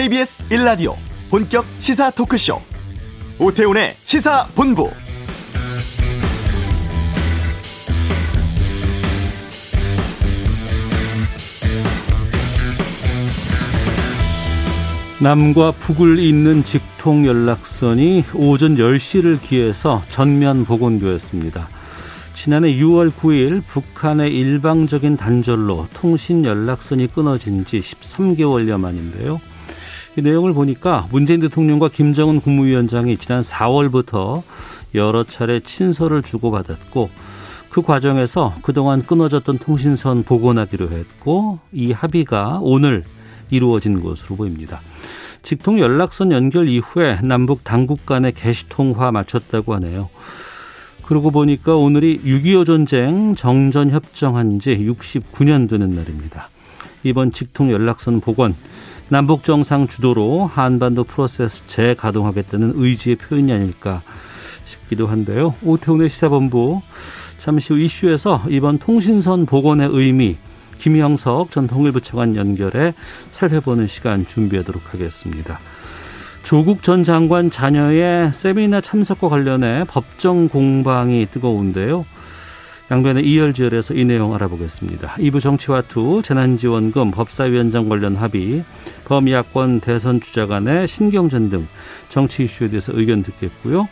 KBS 1라디오 본격 시사 토크쇼 오태훈의 시사본부 남과 북을 잇는 직통 연락선이 오전 10시를 기해서 전면 복원되었습니다. 지난해 6월 9일 북한의 일방적인 단절로 통신 연락선이 끊어진 지 13개월여 만인데요. 이 내용을 보니까 문재인 대통령과 김정은 국무위원장이 지난 4월부터 여러 차례 친서를 주고받았고 그 과정에서 그동안 끊어졌던 통신선 복원하기로 했고 이 합의가 오늘 이루어진 것으로 보입니다. 직통 연락선 연결 이후에 남북 당국 간의 게시통화 마쳤다고 하네요. 그러고 보니까 오늘이 6.25 전쟁 정전 협정한 지 69년 되는 날입니다. 이번 직통 연락선 복원 남북 정상 주도로 한반도 프로세스 재가동하겠다는 의지의 표현이 아닐까 싶기도 한데요. 오태훈의 시사본부 잠시 후 이슈에서 이번 통신선 복원의 의미 김영석 전 통일부 차관 연결해 살펴보는 시간 준비하도록 하겠습니다. 조국 전 장관 자녀의 세미나 참석과 관련해 법정 공방이 뜨거운데요. 양변의 이열치열에서 이 내용 알아보겠습니다. 2부 정치와 투, 재난지원금, 법사위원장 관련 합의, 범야권 대선 주자 간의 신경전 등 정치 이슈에 대해서 의견 듣겠고요.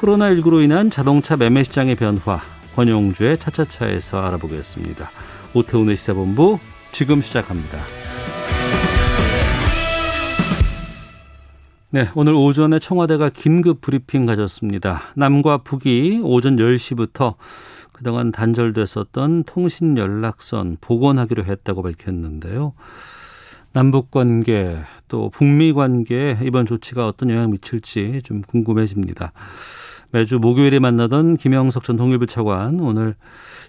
코로나19로 인한 자동차 매매 시장의 변화, 권용주의 차차차에서 알아보겠습니다. 오태훈의 시사본부 지금 시작합니다. 네, 오늘 오전에 청와대가 긴급 브리핑 가졌습니다. 남과 북이 오전 10시부터 그동안 단절됐었던 통신 연락선 복원하기로 했다고 밝혔는데요. 남북 관계 또 북미 관계에 이번 조치가 어떤 영향을 미칠지 좀 궁금해집니다. 매주 목요일에 만나던 김영석 전 통일부 차관 오늘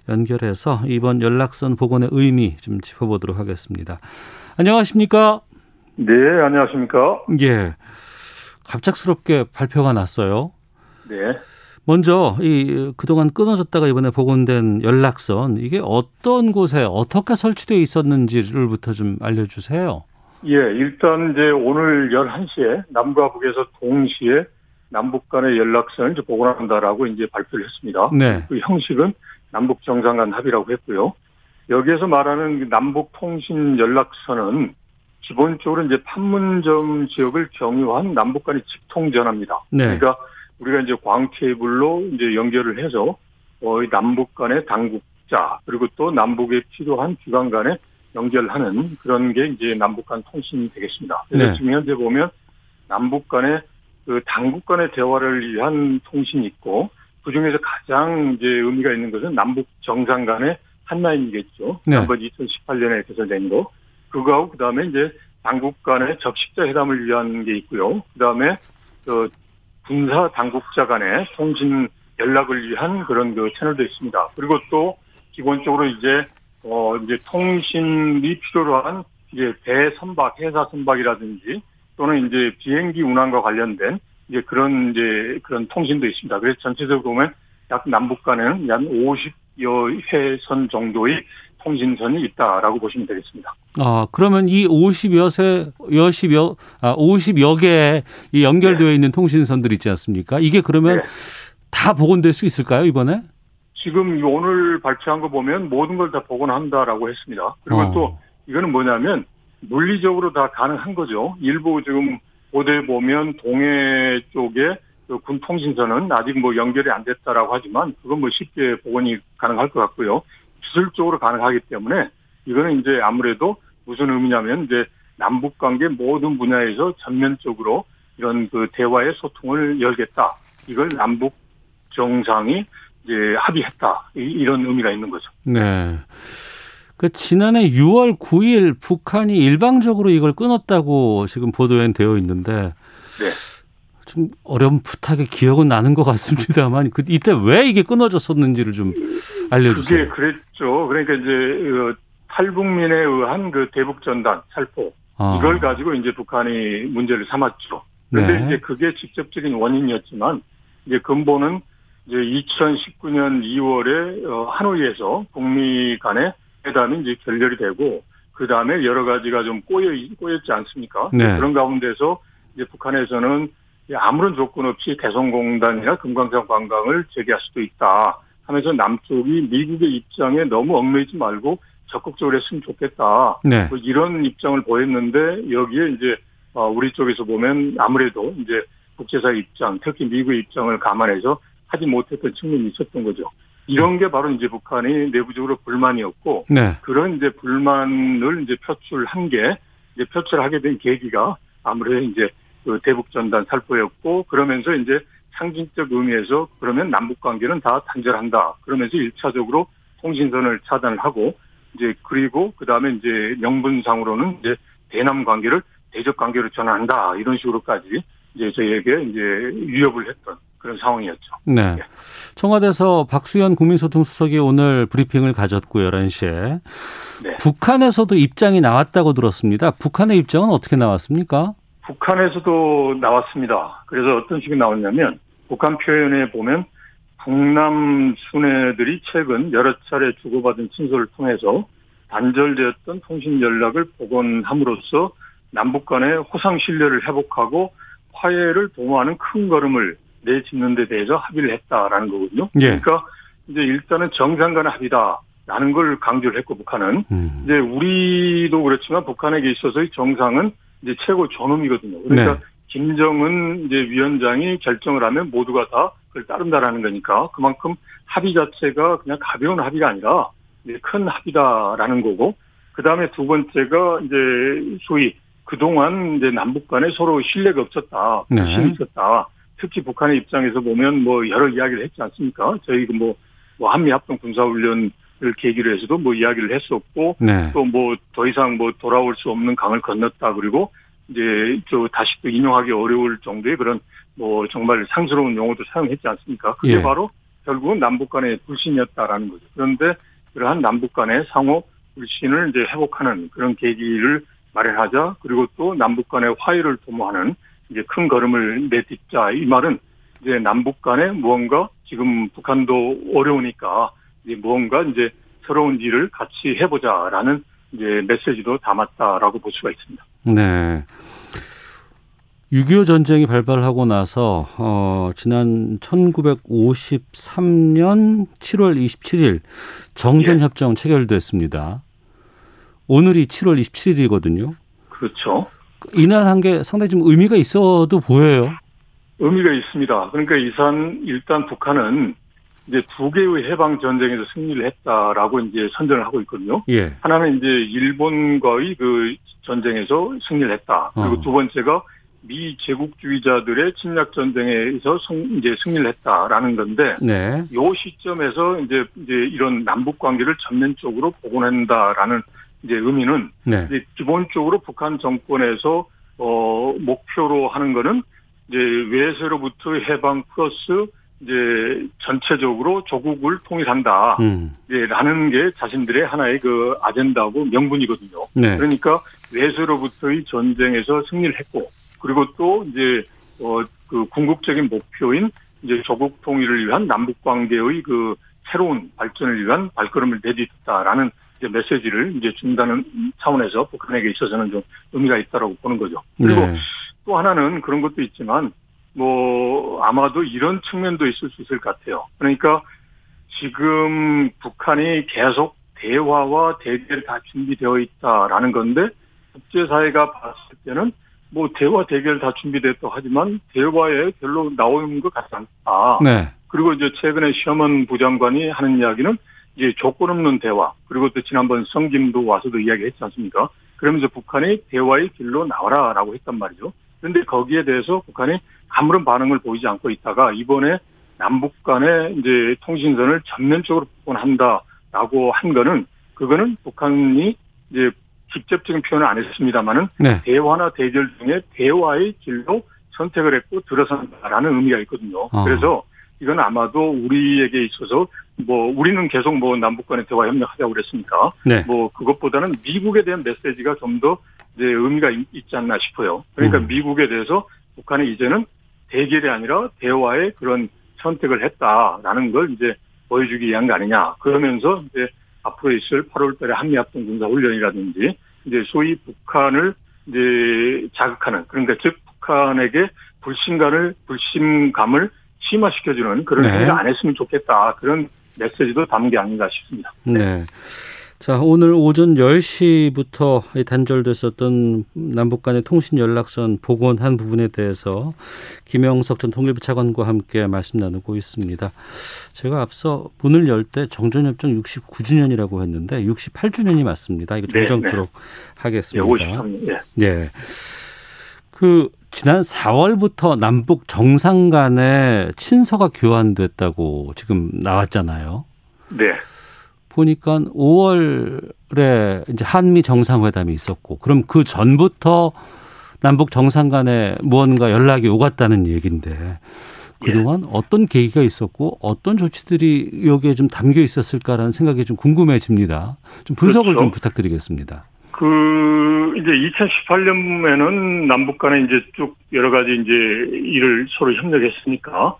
연결해서 이번 연락선 복원의 의미 좀 짚어보도록 하겠습니다. 안녕하십니까? 네, 안녕하십니까? 예. 갑작스럽게 발표가 났어요. 네. 먼저 이 그동안 끊어졌다가 이번에 복원된 연락선 이게 어떤 곳에 어떻게 설치되어 있었는지를부터 좀 알려주세요. 예, 일단 이제 오늘 11시에 남과 북에서 동시에 남북 간의 연락선을 이제 복원한다라고 이제 발표를 했습니다. 네. 그 형식은 남북 정상 간 합의라고 했고요. 여기에서 말하는 남북 통신 연락선은 기본적으로 이제 판문점 지역을 경유한 남북 간의 직통 전화입니다. 네. 그러니까 우리가 이제 광 케이블로 이제 연결을 해서 어, 남북 간의 당국자 그리고 또 남북에 필요한 기관 간에 연결하는 그런 게 이제 남북 간 통신이 되겠습니다. 그래서 네. 지금 현재 보면 남북 간의 그 당국 간의 대화를 위한 통신이 있고 그 중에서 가장 이제 의미가 있는 것은 남북 정상 간의 한라인이겠죠. 네. 지난번 2018년에 개설된 거. 그거하고 그 다음에 이제 당국 간의 적식자 회담을 위한 게 있고요. 그 다음에 그 군사 당국자 간의 통신 연락을 위한 그런 그 채널도 있습니다. 그리고 또 기본적으로 이제 어 이제 통신이 필요로 한 이제 배 선박, 회사 선박이라든지 또는 이제 비행기 운항과 관련된 이제 그런 이제 그런 통신도 있습니다. 그래서 전체적으로 보면 약 남북 간에는 약 50여 회선 정도의 통신선이 있다라고 보시면 되겠습니다. 아, 그러면 이 50여 세, 여십여, 아, 50여 개의 이 연결되어 있는 통신선들 있지 않습니까? 이게 그러면 네. 다 복원될 수 있을까요, 이번에? 지금 오늘 발표한 거 보면 모든 걸 다 복원한다라고 했습니다. 그리고 어. 또 이거는 뭐냐면 물리적으로 다 가능한 거죠. 일부 지금 보도에 보면 동해 쪽에 그군 통신선은 아직 뭐 연결이 안 됐다라고 하지만 그건 뭐 쉽게 복원이 가능할 것 같고요. 기술적으로 가능하기 때문에 이거는 이제 아무래도 무슨 의미냐면 이제 남북 관계 모든 분야에서 전면적으로 이런 그 대화의 소통을 열겠다. 이걸 남북 정상이 이제 합의했다. 이- 이런 의미가 있는 거죠. 네. 그 지난해 6월 9일 북한이 일방적으로 이걸 끊었다고 지금 보도에 되어 있는데 네. 좀 어렴풋하게 기억은 나는 것 같습니다만 그 이때 왜 이게 끊어졌었는지를 좀 알려주세요. 그랬죠. 그러니까 이제 그 탈북민에 의한 그 대북 전단 살포 아, 이걸 가지고 이제 북한이 문제를 삼았죠. 그런데 네. 이제 그게 직접적인 원인이었지만 이제 근본은 이제 2019년 2월에 어, 하노이에서 북미 간의 회담이 이제 결렬이 되고 그 다음에 여러 가지가 좀 꼬여 꼬였지 않습니까? 네. 그런 가운데서 이제 북한에서는 아무런 조건 없이 개성공단이나 금강산 관광을 재개할 수도 있다 하면서 남쪽이 미국의 입장에 너무 얽매이지 말고 적극적으로 했으면 좋겠다. 네. 뭐 이런 입장을 보였는데 여기에 이제 어, 우리 쪽에서 보면 아무래도 이제 국제사 입장, 특히 미국의 입장을 감안해서 하지 못했던 측면이 있었던 거죠. 이런 게 바로 이제 북한이 내부적으로 불만이었고 네. 그런 이제 불만을 이제 표출한 게 이제 표출하게 된 계기가 아무래도 이제 그 대북 전단 살포였고 그러면서 이제 상징적 의미에서 그러면 남북 관계는 다 단절한다. 그러면서 일차적으로 통신선을 차단을 하고 이제 그리고 그다음에 이제 명분상으로는 이제 대남 관계를 대적 관계로 전환한다. 이런 식으로까지 이제 저희에게 이제 위협을 했던 그런 상황이었죠. 네. 청와대에서 박수현 국민소통수석이 오늘 브리핑을 가졌고요, 11시에. 네. 북한에서도 입장이 나왔다고 들었습니다. 북한의 입장은 어떻게 나왔습니까? 북한에서도 나왔습니다. 그래서 어떤 식이 나왔냐면 북한 표현에 보면 북남 순회들이 최근 여러 차례 주고받은 친서를 통해서 단절되었던 통신 연락을 복원함으로써 남북 간의 호상 신뢰를 회복하고 화해를 도모하는 큰 걸음을 내짓는 데 대해서 합의를 했다라는 거거든요. 예. 그러니까 이제 일단은 정상 간의 합의다라는 걸 강조를 했고 북한은 음. 이제 우리도 그렇지만 북한에게 있어서의 정상은 이제 최고 존엄이거든요. 그러니까 네. 김정은 이제 위원장이 결정을 하면 모두가 다 그걸 따른다라는 거니까 그만큼 합의 자체가 그냥 가벼운 합의가 아니라 큰 합의다라는 거고 그 다음에 두 번째가 이제 소위 그동안 이제 남북 간에 서로 신뢰가 없었다, 네. 불신이 있었다. 특히 북한의 입장에서 보면 뭐 여러 이야기를 했지 않습니까? 저희 그 뭐, 뭐 한미 합동 군사훈련을 계기로 해서도 뭐 이야기를 했었고 네. 또뭐 더 이상 뭐 돌아올 수 없는 강을 건넜다 그리고 이제 저 다시 또 인용하기 어려울 정도의 그런 뭐 정말 상스러운 용어도 사용했지 않습니까? 그게 예. 바로 결국은 남북 간의 불신이었다라는 거죠. 그런데 그러한 남북 간의 상호 불신을 이제 회복하는 그런 계기를 마련하자 그리고 또 남북 간의 화해를 도모하는 이제 큰 걸음을 내딛자 이 말은 이제 남북 간에 무언가 지금 북한도 어려우니까 이제 무언가 이제 새로운 일을 같이 해보자라는 이제 메시지도 담았다라고 볼 수가 있습니다. 네. 6.25 전쟁이 발발하고 나서 어 지난 1953년 7월 27일 정전 예. 협정 체결됐습니다. 오늘이 7월 27일이거든요. 그렇죠. 이날 한 게 상당히 좀 의미가 있어도 보여요. 의미가 있습니다. 그러니까 이산 일단 북한은 이제 두 개의 해방 전쟁에서 승리를 했다라고 이제 선전을 하고 있거든요. 예. 하나는 이제 일본과의 그 전쟁에서 승리를 했다. 그리고 어. 두 번째가 미 제국주의자들의 침략 전쟁에서 승, 이제 승리를 했다라는 건데 네. 요 시점에서 이제 이제 이런 남북 관계를 전면적으로 복원한다라는 이제 의미는 네. 이제 기본적으로 북한 정권에서 어 목표로 하는 거는 이제 외세로부터 해방 플러스 이제 전체적으로 조국을 통일한다. 음. 예, 라는 게 자신들의 하나의 그 아젠다고 명분이거든요. 네. 그러니까 외세로부터의 전쟁에서 승리를 했고, 그리고 또 이제 어그 궁극적인 목표인 이제 조국 통일을 위한 남북 관계의 그 새로운 발전을 위한 발걸음을 내딛었다라는 이제 메시지를 이제 준다는 차원에서 북한에게 있어서는 좀 의미가 있다라고 보는 거죠. 그리고 네. 또 하나는 그런 것도 있지만 뭐 아마도 이런 측면도 있을 수 있을 것 같아요. 그러니까 지금 북한이 계속 대화와 대결이 다 준비되어 있다라는 건데 국제사회가 봤을 때는 뭐 대화 대결 다 준비됐다고 하지만 대화에 별로 나오는 것 같지 않다. 네. 그리고 이제 최근에 시험은 부장관이 하는 이야기는 이제 조건 없는 대화 그리고 또 지난번 성김도 와서도 이야기했지 않습니까? 그러면서 북한이 대화의 길로 나와라라고 했단 말이죠. 그런데 거기에 대해서 북한이 아무런 반응을 보이지 않고 있다가 이번에 남북 간의 이제 통신선을 전면적으로 복원한다라고 한 거는 그거는 북한이 이제 직접적인 표현을 안 했습니다만은 네. 대화나 대결 중에 대화의 길로 선택을 했고 들어선다라는 의미가 있거든요. 아. 그래서 이건 아마도 우리에게 있어서 뭐 우리는 계속 뭐 남북 간의 대화 협력하자고 그랬으니까 네. 뭐 그것보다는 미국에 대한 메시지가 좀 더 이제 의미가 있- 있지 않나 싶어요. 그러니까 음. 미국에 대해서 북한이 이제는 대결이 아니라 대화의 그런 선택을 했다라는 걸 이제 보여주기 위한 거 아니냐. 그러면서 이제 앞으로 있을 8월 달에 한미합동 군사 훈련이라든지 이제 소위 북한을 이제 자극하는 그러니까 즉 북한에게 불신감을 불신감을 심화시켜주는 그런 네. 행위를 안 했으면 좋겠다 그런 메시지도 담은 게 아닌가 싶습니다. 네. 자, 오늘 오전 10시부터 단절됐었던 남북 간의 통신 연락선 복원한 부분에 대해서 김영석 전 통일부 차관과 함께 말씀 나누고 있습니다. 제가 앞서 문을 열 때 정전협정 69주년이라고 했는데 68주년이 맞습니다. 이거 네, 정정토록 예, 하겠습니다. 53년. 예. 예. 그 지난 4월부터 남북 정상 간에 친서가 교환됐다고 지금 나왔잖아요. 네. 보니까 5월에 이제 한미 정상회담이 있었고 그럼 그 전부터 남북 정상 간에 무언가 연락이 오갔다는 얘기인데 그동안 어떤 계기가 있었고 어떤 조치들이 여기에 좀 담겨 있었을까라는 생각이 좀 궁금해집니다. 좀 분석을 그렇죠. 좀 부탁드리겠습니다. 그 이제 2018년에는 남북 간에 이제 쭉 여러 가지 이제 일을 서로 협력했으니까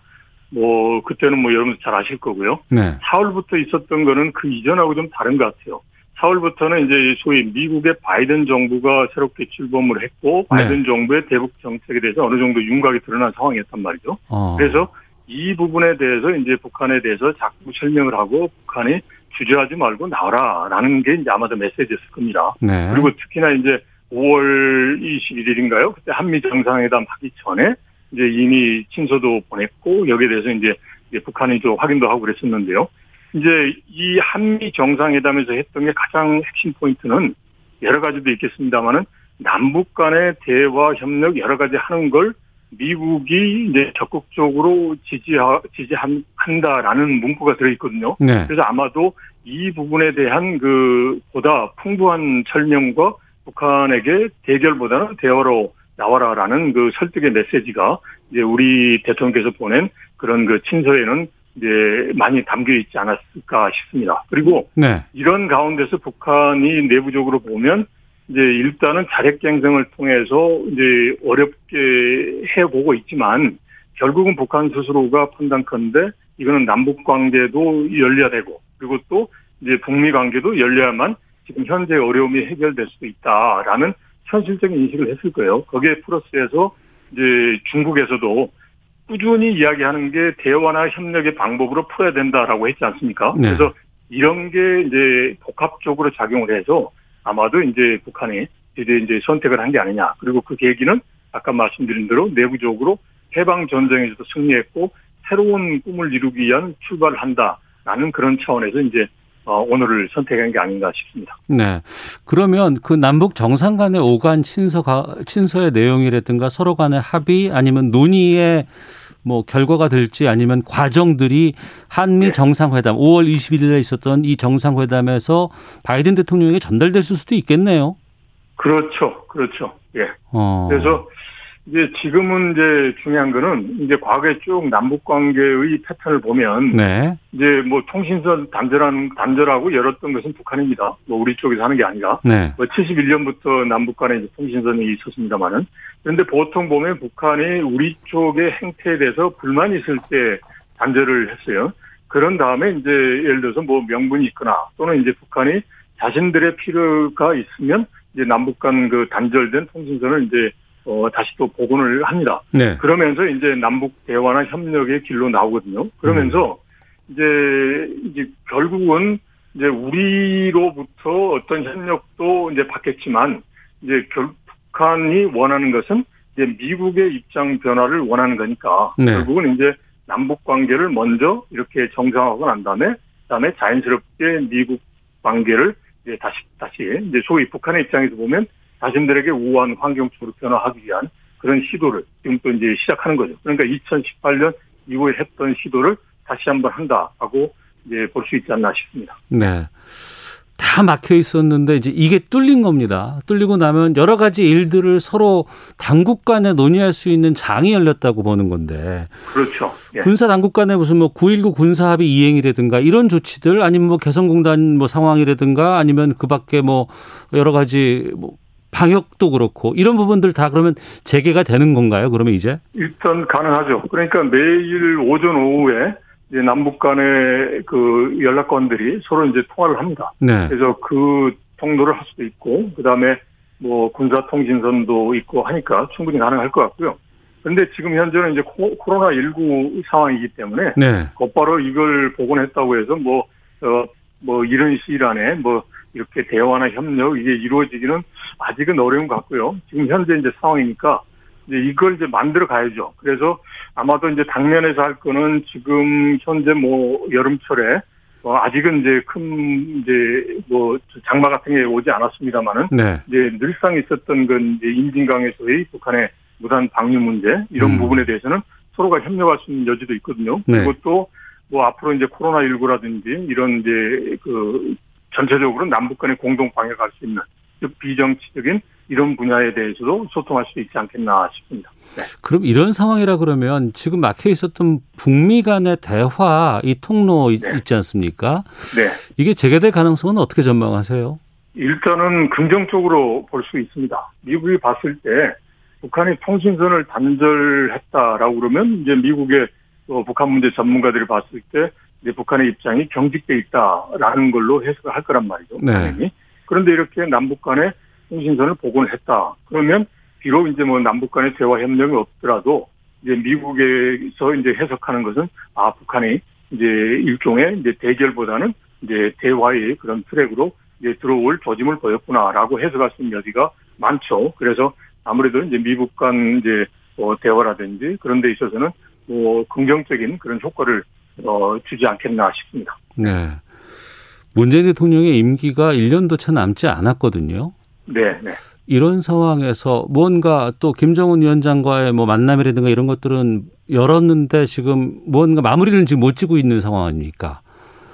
뭐 그때는 뭐 여러분 잘 아실 거고요. 네. 4월부터 있었던 거는 그 이전하고 좀 다른 것 같아요. 4월부터는 이제 소위 미국의 바이든 정부가 새롭게 출범을 했고 바이든 정부의 대북 정책에 대해서 어느 정도 윤곽이 드러난 상황이었단 말이죠. 어. 그래서 이 부분에 대해서 이제 북한에 대해서 자꾸 설명을 하고 북한이 주저하지 말고 나와라라는 게 이제 아마도 메시지였을 겁니다. 네. 그리고 특히나 이제 5월 21일인가요? 그때 한미 정상회담 하기 전에 이제 이미 친서도 보냈고 여기에 대해서 이제 북한이 좀 확인도 하고 그랬었는데요. 이제 이 한미 정상회담에서 했던 게 가장 핵심 포인트는 여러 가지도 있겠습니다만은 남북 간의 대화 협력 여러 가지 하는 걸 미국이 이제 적극적으로 지지하, 지지한다라는 문구가 들어있거든요. 네. 그래서 아마도 이 부분에 대한 그 보다 풍부한 설명과 북한에게 대결보다는 대화로 나와라라는 그 설득의 메시지가 이제 우리 대통령께서 보낸 그런 그 친서에는 이제 많이 담겨 있지 않았을까 싶습니다. 그리고 네. 이런 가운데서 북한이 내부적으로 보면 이제 일단은 자력갱생을 통해서 이제 어렵게 해보고 있지만 결국은 북한 스스로가 판단컨대 이거는 남북 관계도 열려야 되고 그리고 또 이제 북미 관계도 열려야만 지금 현재 어려움이 해결될 수도 있다라는 현실적인 인식을 했을 거예요. 거기에 플러스해서 이제 중국에서도 꾸준히 이야기하는 게 대화나 협력의 방법으로 풀어야 된다라고 했지 않습니까? 네. 그래서 이런 게 이제 복합적으로 작용을 해서 아마도 이제 북한이 이제 이제 선택을 한 게 아니냐. 그리고 그 계기는 아까 말씀드린 대로 내부적으로 해방 전쟁에서도 승리했고 새로운 꿈을 이루기 위한 출발을 한다라는 그런 차원에서 이제 어, 오늘을 선택한 게 아닌가 싶습니다. 네. 그러면 그 남북 정상 간의 오간 친서가 친서의 내용이라든가 서로 간의 합의 아니면 논의의 뭐 결과가 될지 아니면 과정들이 한미 네. 정상회담 5월 21일에 있었던 이 정상회담에서 바이든 대통령에게 전달됐을 수도 있겠네요. 그렇죠, 그렇죠. 예. 어. 그래서 이제 지금은 이제 중요한 거는 이제 과거에 쭉 남북 관계의 패턴을 보면 네. 이제 뭐 통신선 단절한 단절하고 열었던 것은 북한입니다. 뭐 우리 쪽에서 하는 게 아니라 네. 뭐 71년부터 남북 간에 이제 통신선이 있었습니다만은 그런데 보통 보면 북한이 우리 쪽의 행태에 대해서 불만이 있을 때 단절을 했어요. 그런 다음에 이제 예를 들어서 뭐 명분이 있거나 또는 이제 북한이 자신들의 필요가 있으면 이제 남북 간 그 단절된 통신선을 이제 어 다시 또 복원을 합니다. 네. 그러면서 이제 남북 대화나 협력의 길로 나오거든요. 그러면서 이제 이제 결국은 이제 우리로부터 어떤 협력도 이제 받겠지만 이제 결 북한이 원하는 것은 이제 미국의 입장 변화를 원하는 거니까 네. 결국은 이제 남북 관계를 먼저 이렇게 정상화하고 난 다음에 그다음에 자연스럽게 미국 관계를 이제 다시 다시 이제 소위 북한의 입장에서 보면 자신들에게 우호한 환경 쪽으로 변화하기 위한 그런 시도를 지금 또 이제 시작하는 거죠. 그러니까 2018년 이후에 했던 시도를 다시 한번 한다하고 이제 볼 수 있지 않나 싶습니다. 네. 다 막혀 있었는데 이제 이게 뚫린 겁니다. 뚫리고 나면 여러 가지 일들을 서로 당국 간에 논의할 수 있는 장이 열렸다고 보는 건데 그렇죠. 예. 군사 당국 간에 무슨 뭐 9.19 군사 합의 이행이라든가 이런 조치들 아니면 뭐 개성공단 뭐 상황이라든가 아니면 그 밖에 뭐 여러 가지 뭐 방역도 그렇고 이런 부분들 다 그러면 재개가 되는 건가요? 그러면 이제? 일단 가능하죠. 그러니까 매일 오전 오후에 이제 남북 간의 그 연락관들이 서로 이제 통화를 합니다. 네. 그래서 그 통로를 할 수도 있고 그다음에 뭐 군사 통신선도 있고 하니까 충분히 가능할 것 같고요. 그런데 지금 현재는 이제 코로나 19 상황이기 때문에 네. 곧바로 이걸 복원했다고 해서 뭐 어, 뭐 이런 시일 안에 뭐 이렇게 대화나 협력 이게 이루어지기는 아직은 어려운 것 같고요. 지금 현재 이제 상황이니까 이제 이걸 이제 만들어 가야죠. 그래서 아마도 이제 당면에서 할 거는 지금 현재 뭐 여름철에 어, 아직은 이제 큰 이제 뭐 장마 같은 게 오지 않았습니다만은 네. 이제 늘상 있었던 건 이제 인진강에서의 북한의 무단 방류 문제 이런 음. 부분에 대해서는 서로가 협력할 수 있는 여지도 있거든요. 네. 또뭐 앞으로 이제 코로나 19라든지 이런 이제 그 전체적으로 남북 간의 공동 방역할 수 있는 즉 비정치적인 이런 분야에 대해서도 소통할 수 있지 않겠나 싶습니다. 네. 그럼 이런 상황이라 그러면 지금 막혀 있었던 북미 간의 대화 이 통로 네. 있지 않습니까? 네. 이게 재개될 가능성은 어떻게 전망하세요? 일단은 긍정적으로 볼 수 있습니다. 미국이 봤을 때 북한이 통신선을 단절했다라고 그러면 이제 미국의 어, 북한 문제 전문가들이 봤을 때 이제 북한의 입장이 경직돼 있다라는 걸로 해석을 할 거란 말이죠. 네. 그런데 이렇게 남북 간의 통신선을 복원했다. 그러면 비록 이제 뭐 남북 간의 대화 협력이 없더라도 이제 미국에서 이제 해석하는 것은 아 북한이 이제 일종의 이제 대결보다는 이제 대화의 그런 트랙으로 이제 들어올 조짐을 보였구나라고 해석할 수 있는 여지가 많죠. 그래서 아무래도 이제 미국 간 이제 뭐 대화라든지 그런 데 있어서는 뭐 긍정적인 그런 효과를 어 주지 않겠나 싶습니다. 네. 문재인 대통령의 임기가 1년도 채 남지 않았거든요. 네, 네. 이런 상황에서 뭔가 또 김정은 위원장과의 뭐 만남이라든가 이런 것들은 열었는데 지금 뭔가 마무리를 지금 못 지고 있는 상황 아닙니까?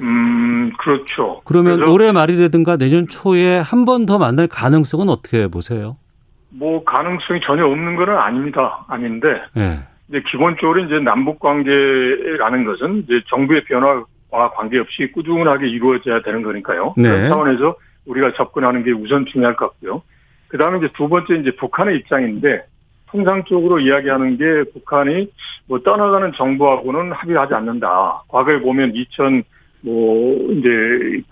음, 그렇죠. 그러면 올해 말이라든가 내년 초에 한 번 더 만날 가능성은 어떻게 보세요? 뭐 가능성이 전혀 없는 건 아닙니다. 아닌데 네. 이제 기본적으로 이제 남북 관계라는 것은 이제 정부의 변화와 관계없이 꾸준하게 이루어져야 되는 거니까요. 네. 그런 차원에서 우리가 접근하는 게 우선 중요할 것 같고요. 그 다음에 이제 두 번째 이제 북한의 입장인데 통상적으로 이야기하는 게 북한이 뭐 떠나가는 정부하고는 합의하지 않는다. 과거에 보면 2000 뭐 이제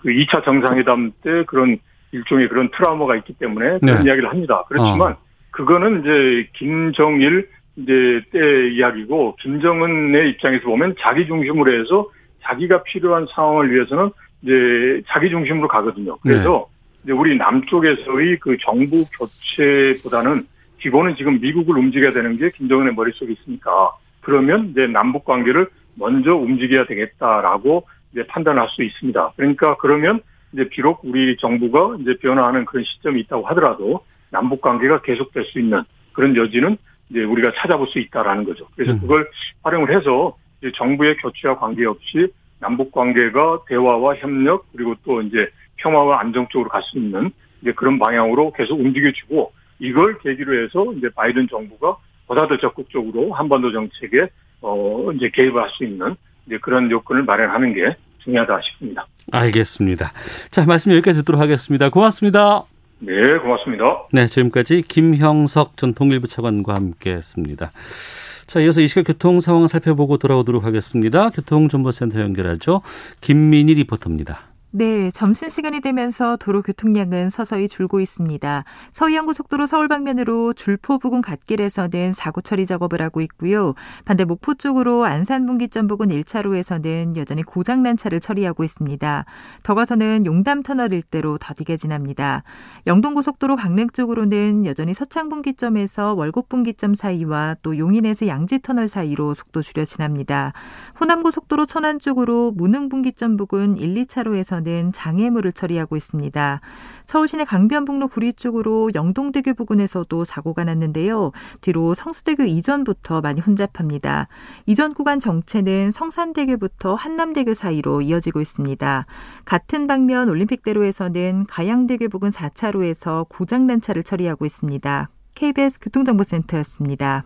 그 2차 정상회담 때 그런 일종의 그런 트라우마가 있기 때문에 그런 네. 이야기를 합니다. 그렇지만 어. 그거는 이제 김정일 이제 때 이야기고 김정은의 입장에서 보면 자기 중심으로 해서 자기가 필요한 상황을 위해서는 이제 자기 중심으로 가거든요. 그래서 네. 이제 우리 남쪽에서의 그 정부 교체보다는 기본은 지금 미국을 움직여야 되는 게 김정은의 머릿속에 있으니까 그러면 이제 남북 관계를 먼저 움직여야 되겠다라고 이제 판단할 수 있습니다. 그러니까 그러면 이제 비록 우리 정부가 이제 변화하는 그런 시점이 있다고 하더라도 남북 관계가 계속될 수 있는 그런 여지는 이제 우리가 찾아볼 수 있다라는 거죠. 그래서 음. 그걸 활용을 해서 정부의 교체와 관계없이 남북 관계가 대화와 협력 그리고 또 이제 평화와 안정 쪽으로 갈 수 있는 이제 그런 방향으로 계속 움직여지고 이걸 계기로 해서 이제 바이든 정부가 보다 더 적극적으로 한반도 정책에 어 이제 개입을 할수 있는 이제 그런 요건을 마련하는 게 중요하다 싶습니다. 알겠습니다. 자 말씀 여기까지 듣도록 하겠습니다. 고맙습니다. 네, 고맙습니다. 네, 지금까지 김형석 전 통일부 차관과 함께했습니다. 자, 이어서 이 시각 교통 상황 살펴보고 돌아오도록 하겠습니다. 교통정보센터 연결하죠. 김민희 리포터입니다. 네, 점심 시간이 되면서 도로 교통량은 서서히 줄고 있습니다. 서해안고속도로 서울 방면으로 줄포 부근 갓길에서는 사고 처리 작업을 하고 있고요. 반대 목포 쪽으로 안산 분기점 부근 1차로에서는 여전히 고장난 차를 처리하고 있습니다. 더 가서는 용담 터널 일대로 더디게 지납니다. 영동고속도로 강릉 쪽으로는 여전히 서창 분기점에서 월곡 분기점 사이와 또 용인에서 양지 터널 사이로 속도 줄여 지납니다. 호남고속도로 천안 쪽으로 무능 분기점 부근 1, 2차로에서 부근에서는 장애물을 처리하고 있습니다. 서울시내 강변북로 구리 쪽으로 영동대교 부근에서도 사고가 났는데요. 뒤로 성수대교 이전부터 많이 혼잡합니다. 이전 구간 정체는 성산대교부터 한남대교 사이로 이어지고 있습니다. 같은 방면 올림픽대로에서는 가양대교 부근 4차로에서 고장난 차를 처리하고 있습니다. KBS 교통정보센터였습니다.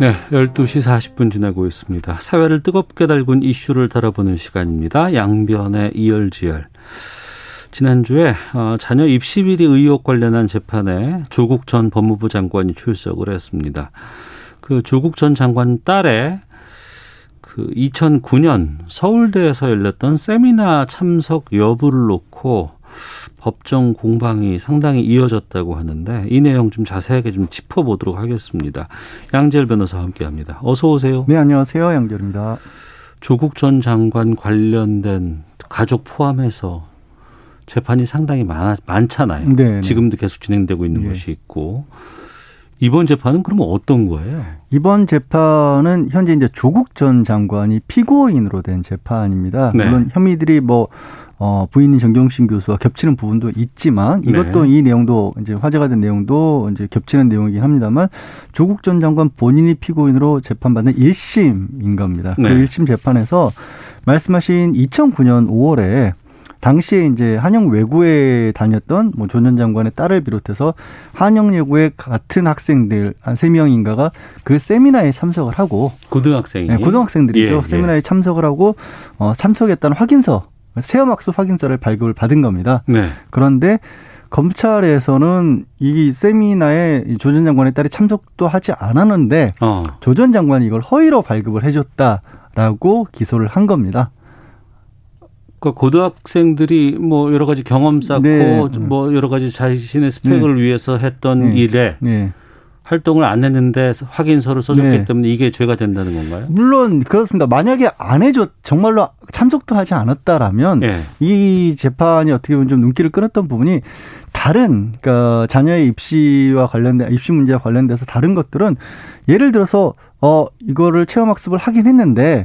네, 12시 40분 지나고 있습니다. 사회를 뜨겁게 달군 이슈를 달아보는 시간입니다. 양변의 이열지열. 지난주에 어, 자녀 입시 비리 의혹 관련한 재판에 조국 전 법무부 장관이 출석을 했습니다. 그 조국 전 장관 딸의 그 2009년 서울대에서 열렸던 세미나 참석 여부를 놓고 법정 공방이 상당히 이어졌다고 하는데 이 내용 좀 자세하게 좀 짚어보도록 하겠습니다. 양재열 변호사와 함께합니다. 어서 오세요. 네, 안녕하세요. 양재열입니다. 조국 전 장관 관련된 가족 포함해서 재판이 상당히 많, 많잖아요. 네, 네. 지금도 계속 진행되고 있는 네. 것이 있고 이번 재판은 그러면 어떤 거예요? 이번 재판은 현재 이제 조국 전 장관이 피고인으로 된 재판입니다. 네. 물론 혐의들이 뭐 어, 부인인 정경심 교수와 겹치는 부분도 있지만 네. 이것도 네. 이 내용도 이제 화제가 된 내용도 이제 겹치는 내용이긴 합니다만 조국 전 장관 본인이 피고인으로 재판받는 1심인 겁니다. 그 네. 그 1심 재판에서 말씀하신 2009년 5월에 당시에 이제 한영 외고에 다녔던 뭐 조전 장관의 딸을 비롯해서 한영 외고의 같은 학생들 한 세 명인가가 그 세미나에 참석을 하고 고등학생이 네, 고등학생들이죠. 예, 예. 세미나에 참석을 하고 어 참석했다는 확인서 체험학습 확인서를 발급을 받은 겁니다. 네. 그런데 검찰에서는 이 세미나에 조 전 장관의 딸이 참석도 하지 않았는데 어. 조전 장관이 이걸 허위로 발급을 해줬다라고 기소를 한 겁니다. 그러니까 고등학생들이 뭐 여러 가지 경험 쌓고 네. 뭐 여러 가지 자신의 스펙을 네. 위해서 했던 네. 일에 네. 활동을 안 했는데 확인서를 써줬기 네. 때문에 이게 죄가 된다는 건가요? 물론 그렇습니다. 만약에 안 해줬 정말로 참석도 하지 않았다라면 네. 이 재판이 어떻게 보면 좀 눈길을 끌었던 부분이 다른 그러니까 자녀의 입시와 관련된 입시 문제와 관련돼서 다른 것들은 예를 들어서 어 이거를 체험 학습을 하긴 했는데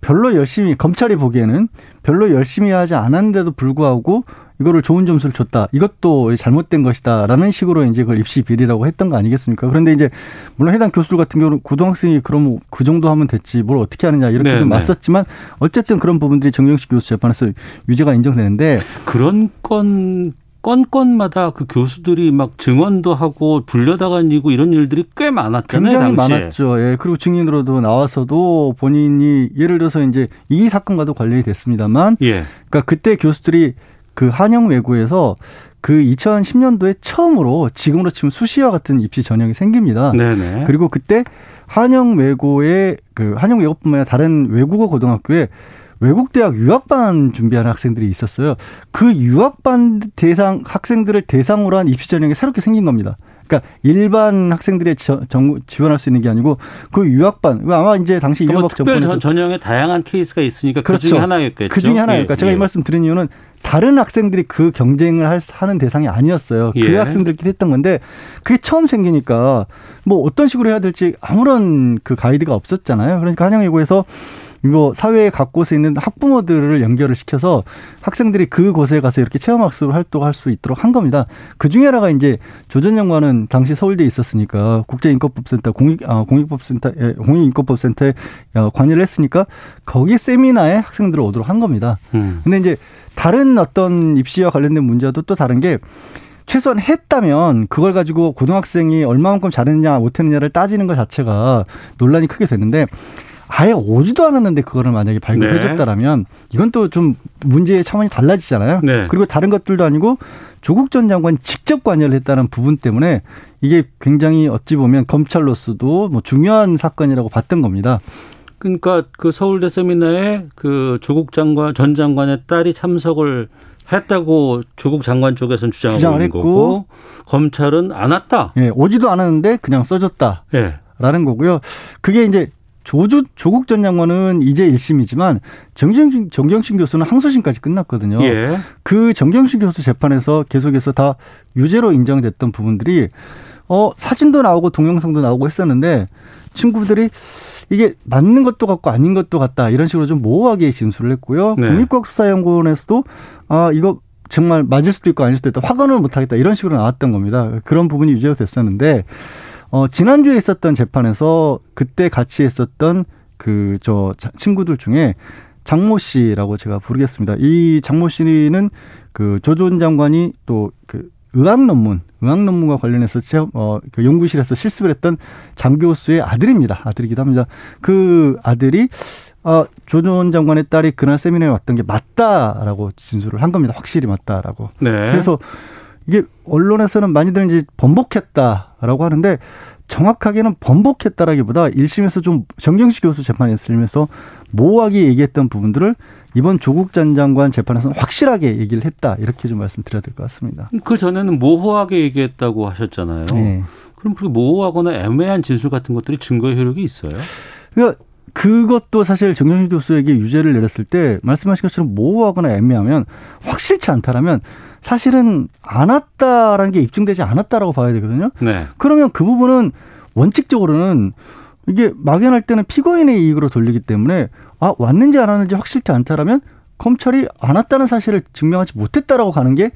별로 열심히 검찰이 보기에는 별로 열심히 하지 않았는데도 불구하고 이거를 좋은 점수를 줬다. 이것도 잘못된 것이다라는 식으로 이제 그걸 입시 비리라고 했던 거 아니겠습니까? 그런데 이제 물론 해당 교수들 같은 경우는 고등학생이 그럼 그 정도 하면 됐지 뭘 어떻게 하느냐 이렇게 네, 좀 네. 맞섰지만 어쨌든 그런 부분들이 정경식 교수 재판에서 유죄가 인정되는데 그런 건 건건마다 그 교수들이 막 증언도 하고 불려다가니고 이런 일들이 꽤 많았잖아요. 굉장히 당시에. 많았죠. 예. 그리고 증인으로도 나와서도 본인이 예를 들어서 이제 이 사건과도 관련이 됐습니다만, 예. 그러니까 그때 교수들이 그 한영 외고에서 그 2010년도에 처음으로 지금으로 치면 수시와 같은 입시 전형이 생깁니다. 네네. 그리고 그때 한영 외고의 그 한영 외고뿐만 아니라 다른 외국어 고등학교에 외국 대학 유학반 준비하는 학생들이 있었어요. 그 유학반 대상 학생들을 대상으로 한 입시 전형이 새롭게 생긴 겁니다. 그러니까 일반 학생들의 정, 지원할 수 있는 게 아니고 그 유학반 아마 이제 당시 이명박 정권에서 특별 전형에 다양한 케이스가 있으니까 그 그렇죠. 중에 하나였겠죠. 그 중에 하나니까 예, 제가 예. 이 말씀 드린 이유는 다른 학생들이 그 경쟁을 할, 하는 대상이 아니었어요. 그 예. 학생들끼리 했던 건데 그게 처음 생기니까 뭐 어떤 식으로 해야 될지 아무런 그 가이드가 없었잖아요. 그러니까 한양예고에서 이거 사회에 각곳에 있는 학부모들을 연결을 시켜서 학생들이 그곳에 가서 이렇게 체험학습을 활동할 수 있도록 한 겁니다. 그 중에 하나가 이제 조전 장관은 당시 서울대에 있었으니까 국제인권법센터 공익 아, 공익법센터 에, 공익인권법센터에 어, 관여를 했으니까 거기 세미나에 학생들을 오도록 한 겁니다. 음. 근데 이제 다른 어떤 입시와 관련된 문제도 또 다른 게 최소한 했다면 그걸 가지고 고등학생이 얼마만큼 잘했냐 못했느냐를 따지는 것 자체가 논란이 크게 됐는데 아예 오지도 않았는데 그거를 만약에 발급해줬다라면 네. 이건 또 좀 문제의 차원이 달라지잖아요. 네. 그리고 다른 것들도 아니고 조국 전 장관이 직접 관여를 했다는 부분 때문에 이게 굉장히 어찌 보면 검찰로서도 뭐 중요한 사건이라고 봤던 겁니다. 그러니까 그 서울대 세미나에 그 조국 장관 전 장관의 딸이 참석을 했다고 조국 장관 쪽에서는 주장하고 주장을 했고, 거고 검찰은 안 왔다. 예, 오지도 않았는데 그냥 써줬다. 예. 라는 거고요. 그게 이제 조주, 조국 전 장관은 이제 1심이지만 정경심, 정경심 교수는 항소심까지 끝났거든요. 예. 그 정경심 교수 재판에서 계속해서 다 유죄로 인정됐던 부분들이 어, 사진도 나오고 동영상도 나오고 했었는데 친구들이 이게 맞는 것도 같고 아닌 것도 같다 이런 식으로 좀 모호하게 진술을 했고요. 네. 국립과학수사연구원에서도 아 이거 정말 맞을 수도 있고 아닐 수도 있다 확언을 못 하겠다 이런 식으로 나왔던 겁니다. 그런 부분이 유죄로 됐었는데 어, 지난주에 있었던 재판에서 그때 같이 했었던 그 저 친구들 중에 장모 씨라고 제가 부르겠습니다. 이 장모 씨는 그 조전 장관이 또그 의학 논문, 의학 논문과 관련해서 제, 어, 그 연구실에서 실습을 했던 장 교수의 아들입니다. 아들이기도 합니다. 그 아들이 어, 조전 장관의 딸이 그날 세미나에 왔던 게 맞다라고 진술을 한 겁니다. 확실히 맞다라고. 네. 그래서 이게 언론에서는 많이들 이제 번복했다라고 하는데 정확하게는 번복했다라기보다 1심에서 좀 정경식 교수 재판에 쓰면서 모호하게 얘기했던 부분들을 이번 조국 전 장관 재판에서는 확실하게 얘기를 했다 이렇게 좀 말씀드려야 될 것 같습니다. 그 전에는 모호하게 얘기했다고 하셨잖아요. 네. 그럼 그렇게 모호하거나 애매한 진술 같은 것들이 증거 효력이 있어요? 그러니까 그것도 사실 정경식 교수에게 유죄를 내렸을 때 말씀하신 것처럼 모호하거나 애매하면 확실치 않다라면 사실은 안 왔다라는 게 입증되지 않았다라고 봐야 되거든요. 네. 그러면 그 부분은 원칙적으로는 이게 막연할 때는 피고인의 이익으로 돌리기 때문에 아 왔는지 안 왔는지 확실치 않다라면 검찰이 안 왔다는 사실을 증명하지 못했다라고 가는 게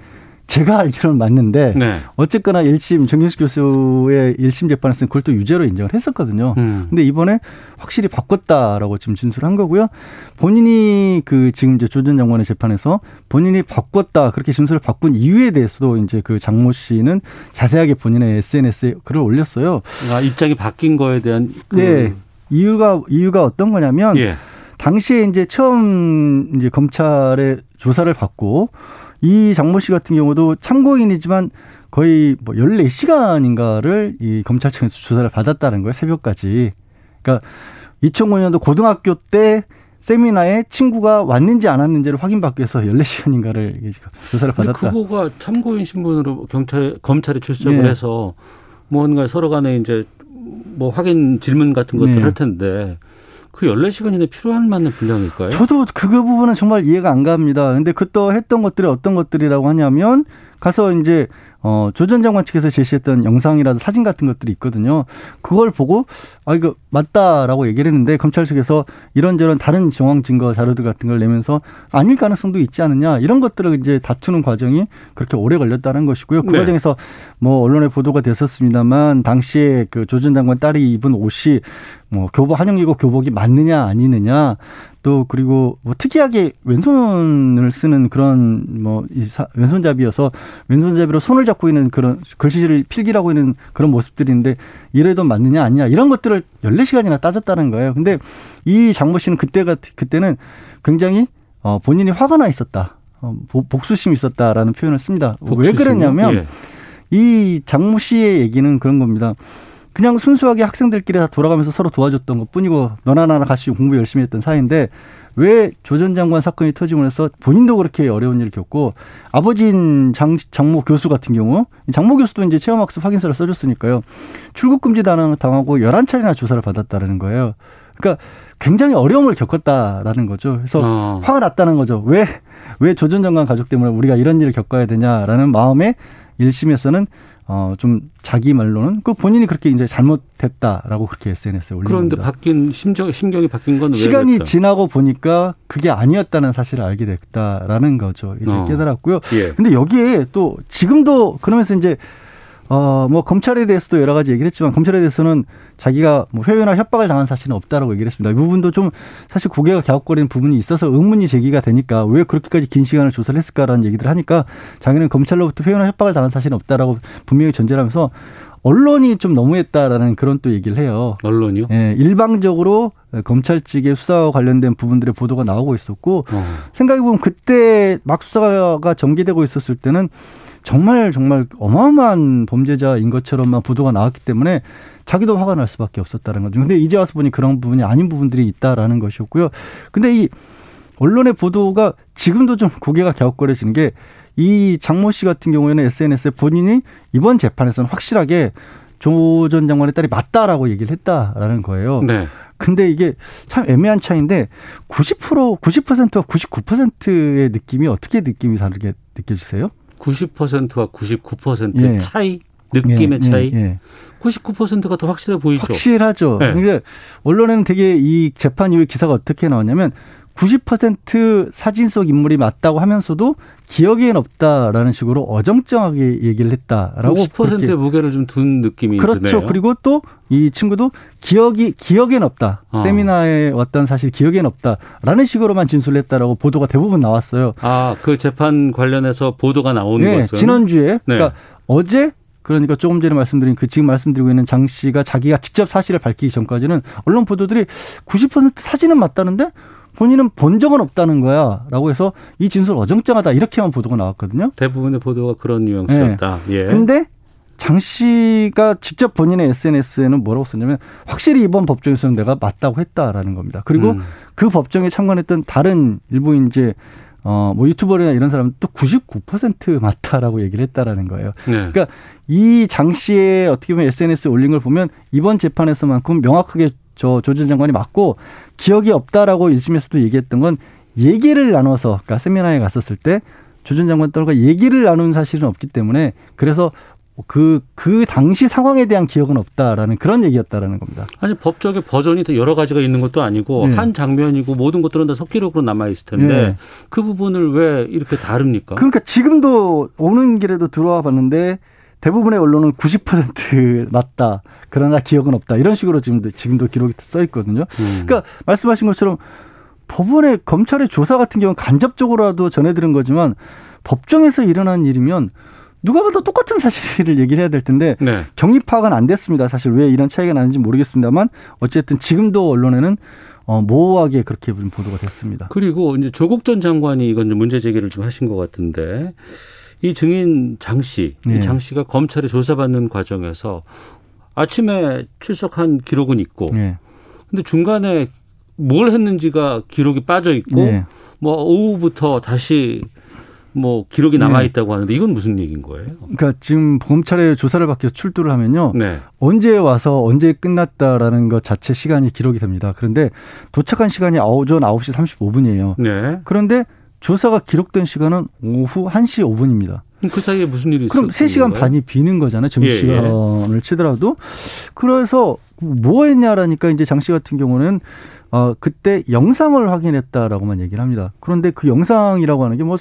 제가 알기로는 맞는데 네. 어쨌거나 1심 정경식 교수의 1심 재판에서는 그걸 또 유죄로 인정을 했었거든요. 음. 근데 이번에 확실히 바꿨다라고 지금 진술한 거고요. 본인이 그 지금 이제 조전 장관의 재판에서 본인이 바꿨다 그렇게 진술을 바꾼 이유에 대해서도 이제 그 장모 씨는 자세하게 본인의 SNS에 글을 올렸어요. 아, 입장이 바뀐 거에 대한 그... 네. 이유가 이유가 어떤 거냐면 예. 당시에 이제 처음 이제 검찰의 조사를 받고 이 장모 씨 같은 경우도 참고인이지만 거의 뭐 14시간인가를 이 검찰청에서 조사를 받았다는 거예요. 새벽까지. 그러니까 2005년도 고등학교 때 세미나에 친구가 왔는지 안 왔는지를 확인받기 위해서 14시간인가를 조사를 받았다. 그거가 참고인 신분으로 경찰 검찰에 출석을 네. 해서 뭔가 서로 간에 이제 뭐 확인 질문 같은 것들 네. 할 텐데 그 14시간 이내 필요한 만한 분량일까요? 저도 그 부분은 정말 이해가 안 갑니다. 근데 그때 했던 것들이 어떤 것들이라고 하냐면 가서 이제 어, 조 전 장관 측에서 제시했던 영상이라든 사진 같은 것들이 있거든요. 그걸 보고, 아, 이거 맞다라고 얘기를 했는데, 검찰 측에서 이런저런 다른 정황 증거 자료들 같은 걸 내면서 아닐 가능성도 있지 않느냐, 이런 것들을 이제 다투는 과정이 그렇게 오래 걸렸다는 것이고요. 그 네. 과정에서 뭐 언론에 보도가 됐었습니다만, 당시에 그 조 전 장관 딸이 입은 옷이 뭐 교복, 한영이고 교복이 맞느냐, 아니느냐, 또 그리고 뭐 특이하게 왼손을 쓰는 그런 뭐이 왼손잡이여서 왼손잡이로 손을 잡고 있는 그런 글씨를 필기라고 있는 그런 모습들인데 이래도 맞느냐 아니냐 이런 것들을 14시간이나 따졌다는 거예요. 근데 이 장모 씨는 그때가 그때는 굉장히 어 본인이 화가 나 있었다. 어, 복수심이 있었다라는 표현을 씁니다. 복수심이요? 왜 그랬냐면 예. 이 장모 씨의 얘기는 그런 겁니다. 그냥 순수하게 학생들끼리 다 돌아가면서 서로 도와줬던 것 뿐이고 너나 나나 같이 공부 열심히 했던 사이인데 왜 조 전 장관 사건이 터지면서 본인도 그렇게 어려운 일을 겪고 아버지인 장, 장모 교수 같은 경우 장모 교수도 이제 체험학습 확인서를 써줬으니까요. 출국 금지 당하고 열한 차례나 조사를 받았다는 거예요. 그러니까 굉장히 어려움을 겪었다라는 거죠. 그래서 어. 화가 났다는 거죠. 왜, 왜 조 전 장관 가족 때문에 우리가 이런 일을 겪어야 되냐라는 마음에 1심에서는 어, 좀 자기 말로는 그 본인이 그렇게 이제 잘못했다라고 그렇게 SNS에 올린 그런데 겁니다. 바뀐 심정 심경이 바뀐 건 시간이 그랬다? 지나고 보니까 그게 아니었다는 사실을 알게 됐다라는 거죠. 이제 어. 깨달았고요. 예. 근데 여기에 또 지금도 그러면서 이제 어, 뭐 검찰에 대해서도 여러 가지 얘기를 했지만 검찰에 대해서는 자기가 뭐 회유나 협박을 당한 사실은 없다라고 얘기를 했습니다. 이 부분도 좀 사실 고개가 갸웃거리는 부분이 있어서 의문이 제기가 되니까 왜 그렇게까지 긴 시간을 조사를 했을까라는 얘기를 하니까 자기는 검찰로부터 회유나 협박을 당한 사실은 없다라고 분명히 전제를 하면서 언론이 좀 너무했다라는 그런 또 얘기를 해요. 언론이요? 예, 일방적으로 검찰 측의 수사와 관련된 부분들의 보도가 나오고 있었고 어. 생각해 보면 그때 막 수사가 전개되고 있었을 때는 정말 정말 어마어마한 범죄자인 것처럼만 보도가 나왔기 때문에 자기도 화가 날 수밖에 없었다는 거죠. 근데 이제 와서 보니 그런 부분이 아닌 부분들이 있다라는 것이었고요. 근데 이 언론의 보도가 지금도 좀 고개가 갸웃거려지는 게 이 장모 씨 같은 경우에는 SNS에 본인이 이번 재판에서는 확실하게 조 전 장관의 딸이 맞다라고 얘기를 했다라는 거예요. 네. 근데 이게 참 애매한 차이인데 90% 90%와 99%의 느낌이 어떻게 느낌이 다르게 느껴지세요? 90%와 99% 예. 차이 느낌의 예, 차이. 예, 99%가 예. 더 확실해 보이죠. 확실하죠. 예. 그러니까 언론에는 되게 이 재판 이후에 기사가 어떻게 나왔냐면 90% 사진 속 인물이 맞다고 하면서도 기억에는 없다라는 식으로 어정쩡하게 얘기를 했다라고 10%의 무게를 좀 둔 느낌이 그렇죠. 드네요. 그리고 또 이 친구도 기억이 기억에는 없다. 어. 세미나에 왔던 사실 기억에는 없다라는 식으로만 진술을 했다라고 보도가 대부분 나왔어요. 아, 그 재판 관련해서 보도가 나온 네, 것은 지난주에 네. 그러니까 어제 그러니까 조금 전에 말씀드린 그 지금 말씀드리고 있는 장 씨가 자기가 직접 사실을 밝히기 전까지는 언론 보도들이 90% 사진은 맞다는데 본인은 본 적은 없다는 거야 라고 해서 이 진술 어정쩡하다 이렇게만 보도가 나왔거든요. 대부분의 보도가 그런 뉘앙스였다. 예. 네. 근데 장 씨가 직접 본인의 SNS에는 뭐라고 썼냐면 확실히 이번 법정에서는 내가 맞다고 했다라는 겁니다. 그리고 음. 그 법정에 참관했던 다른 일부 이제 어 뭐 유튜버나 이런 사람은 또 99% 맞다라고 얘기를 했다라는 거예요. 네. 그러니까 이 장 씨의 어떻게 보면 SNS에 올린 걸 보면 이번 재판에서만큼 명확하게 저조전 장관이 맞고 기억이 없다라고 1심에서도 얘기했던 건 얘기를 나눠서 그러니까 세미나에 갔었을 때조전 장관 떨과 얘기를 나눈 사실은 없기 때문에 그래서 그, 그 당시 상황에 대한 기억은 없다라는 그런 얘기였다라는 겁니다. 아니 법적의 버전이 더 여러 가지가 있는 것도 아니고 네. 한 장면이고 모든 것들은 다 속기록으로 남아 있을 텐데 네. 그 부분을 왜 이렇게 다릅니까? 그러니까 지금도 오는 길에도 들어와 봤는데 대부분의 언론은 90% 맞다. 그러나 기억은 없다. 이런 식으로 지금도, 지금도 기록이 써 있거든요. 음. 그러니까 말씀하신 것처럼 법원의 검찰의 조사 같은 경우는 간접적으로라도 전해드린 거지만 법정에서 일어난 일이면 누가 봐도 똑같은 사실을 얘기를 해야 될 텐데 네. 경위 파악은 안 됐습니다. 사실 왜 이런 차이가 나는지 모르겠습니다만 어쨌든 지금도 언론에는 어, 모호하게 그렇게 좀 보도가 됐습니다. 그리고 이제 조국 전 장관이 이건 좀 문제 제기를 좀 하신 것 같은데 이 증인 장 씨, 네. 이장 씨가 검찰에 조사받는 과정에서 아침에 출석한 기록은 있고, 예. 근데 중간에 뭘 했는지가 기록이 빠져 있고, 예. 뭐 오후부터 다시 뭐 기록이 네. 남아 있다고 하는데 이건 무슨 얘기인 거예요? 그러니까 지금 검찰에 조사를 받기 위해서 출두를 하면요. 네. 언제 와서 언제 끝났다라는 것 자체 시간이 기록이 됩니다. 그런데 도착한 시간이 오전 9시 35분이에요. 네. 그런데 조사가 기록된 시간은 오후 1시 5분입니다. 그럼 그 사이에 무슨 일이 그럼 있었던 3시간 건가요? 반이 비는 거잖아요. 예, 예. 점심시간을 치더라도. 그래서 뭐 했냐라니까 이제 장 씨 같은 경우는 어, 그때 영상을 확인했다라고만 얘기를 합니다. 그런데 그 영상이라고 하는 게 뭐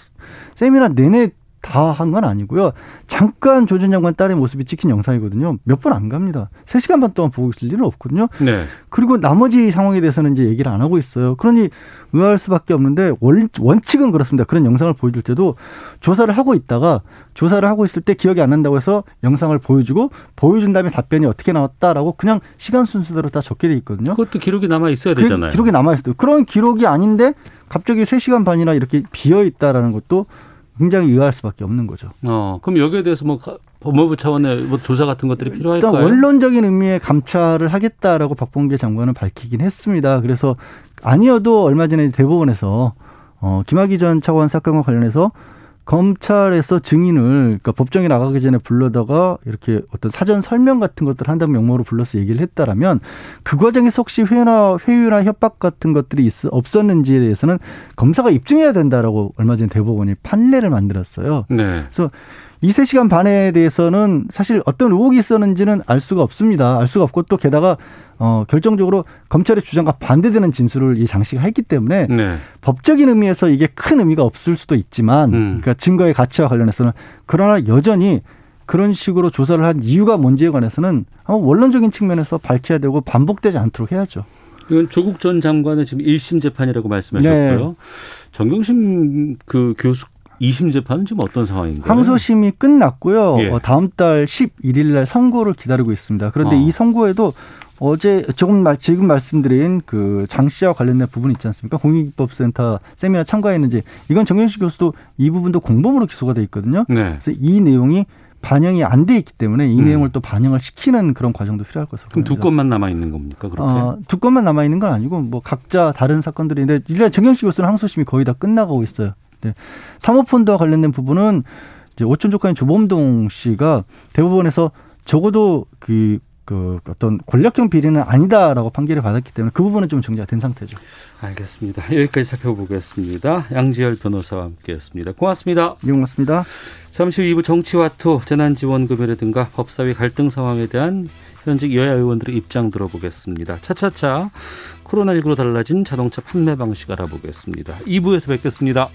세미나 내내 다 한 건 아니고요. 잠깐 조전 장관 딸의 모습이 찍힌 영상이거든요. 몇 번 안 갑니다. 3시간 반 동안 보고 있을 일은 없거든요. 네. 그리고 나머지 상황에 대해서는 이제 얘기를 안 하고 있어요. 그러니 의아할 수밖에 없는데 원, 원칙은 그렇습니다. 그런 영상을 보여줄 때도 조사를 하고 있다가 조사를 하고 있을 때 기억이 안 난다고 해서 영상을 보여주고 보여준 다음에 답변이 어떻게 나왔다라고 그냥 시간 순서대로 다 적게 돼 있거든요. 그것도 기록이 남아 있어야 그 되잖아요. 기록이 남아 있어요. 그런 기록이 아닌데 갑자기 3시간 반이나 이렇게 비어 있다라는 것도 굉장히 의아할 수밖에 없는 거죠. 어, 그럼 여기에 대해서 뭐 가- 법무부 차원의 뭐 조사 같은 것들이 일단 필요할까요? 원론적인 의미의 감찰을 하겠다라고 박봉계 장관은 밝히긴 했습니다. 그래서 아니어도 얼마 전에 대법원에서 어, 김학의 전 차관 사건과 관련해서 검찰에서 증인을 그러니까 법정에 나가기 전에 불러다가 이렇게 어떤 사전 설명 같은 것들 한다는 명목으로 불러서 얘기를 했다라면 그 과정에서 혹시 회유나 회유나 협박 같은 것들이 있, 없었는지에 대해서는 검사가 입증해야 된다라고 얼마 전에 대법원이 판례를 만들었어요. 네. 이세 시간 반에 대해서는 사실 어떤 의혹이 있었는지는 알 수가 없습니다. 알 수가 없고 또 게다가 어 결정적으로 검찰의 주장과 반대되는 진술을 이 장 씨가 했기 때문에 네. 법적인 의미에서 이게 큰 의미가 없을 수도 있지만 음. 그러니까 증거의 가치와 관련해서는 그러나 여전히 그런 식으로 조사를 한 이유가 뭔지에 관해서는 한번 원론적인 측면에서 밝혀야 되고 반복되지 않도록 해야죠. 이건 조국 전 장관의 지금 1심 재판이라고 말씀하셨고요. 네. 정경심 그 교수 2심 재판은 지금 어떤 상황인가요? 항소심이 끝났고요. 예. 어, 다음 달 11일 날 선고를 기다리고 있습니다. 그런데 어. 이 선고에도 어제 조금 말 지금 말씀드린 그 장 씨와 관련된 부분 있지 않습니까? 공익법센터 세미나 참가했는지 이건 정경식 교수도 이 부분도 공범으로 기소가 돼 있거든요. 네. 그래서 이 내용이 반영이 안 돼 있기 때문에 이 음. 내용을 또 반영을 시키는 그런 과정도 필요할 것으로 그럼 두 보입니다. 건만 남아 있는 겁니까? 그렇게? 어, 두 건만 남아 있는 건 아니고 뭐 각자 다른 사건들인데 일단 정경식 교수는 항소심이 거의 다 끝나가고 있어요. 네. 사모펀드와 관련된 부분은 이제 오촌 조카인 조범동 씨가 대법원에서 적어도 그, 그 어떤 권력형 비리는 아니다라고 판결을 받았기 때문에 그 부분은 좀 정리가 된 상태죠. 알겠습니다. 여기까지 살펴보겠습니다. 양지열 변호사와 함께했습니다. 고맙습니다. 이용 같습니다. 잠시 후 2부 정치와투 재난지원금이라든가 법사위 갈등 상황에 대한 현직 여야 의원들의 입장 들어보겠습니다. 차차차 코로나19로 달라진 자동차 판매 방식 알아보겠습니다. 2부에서 뵙겠습니다.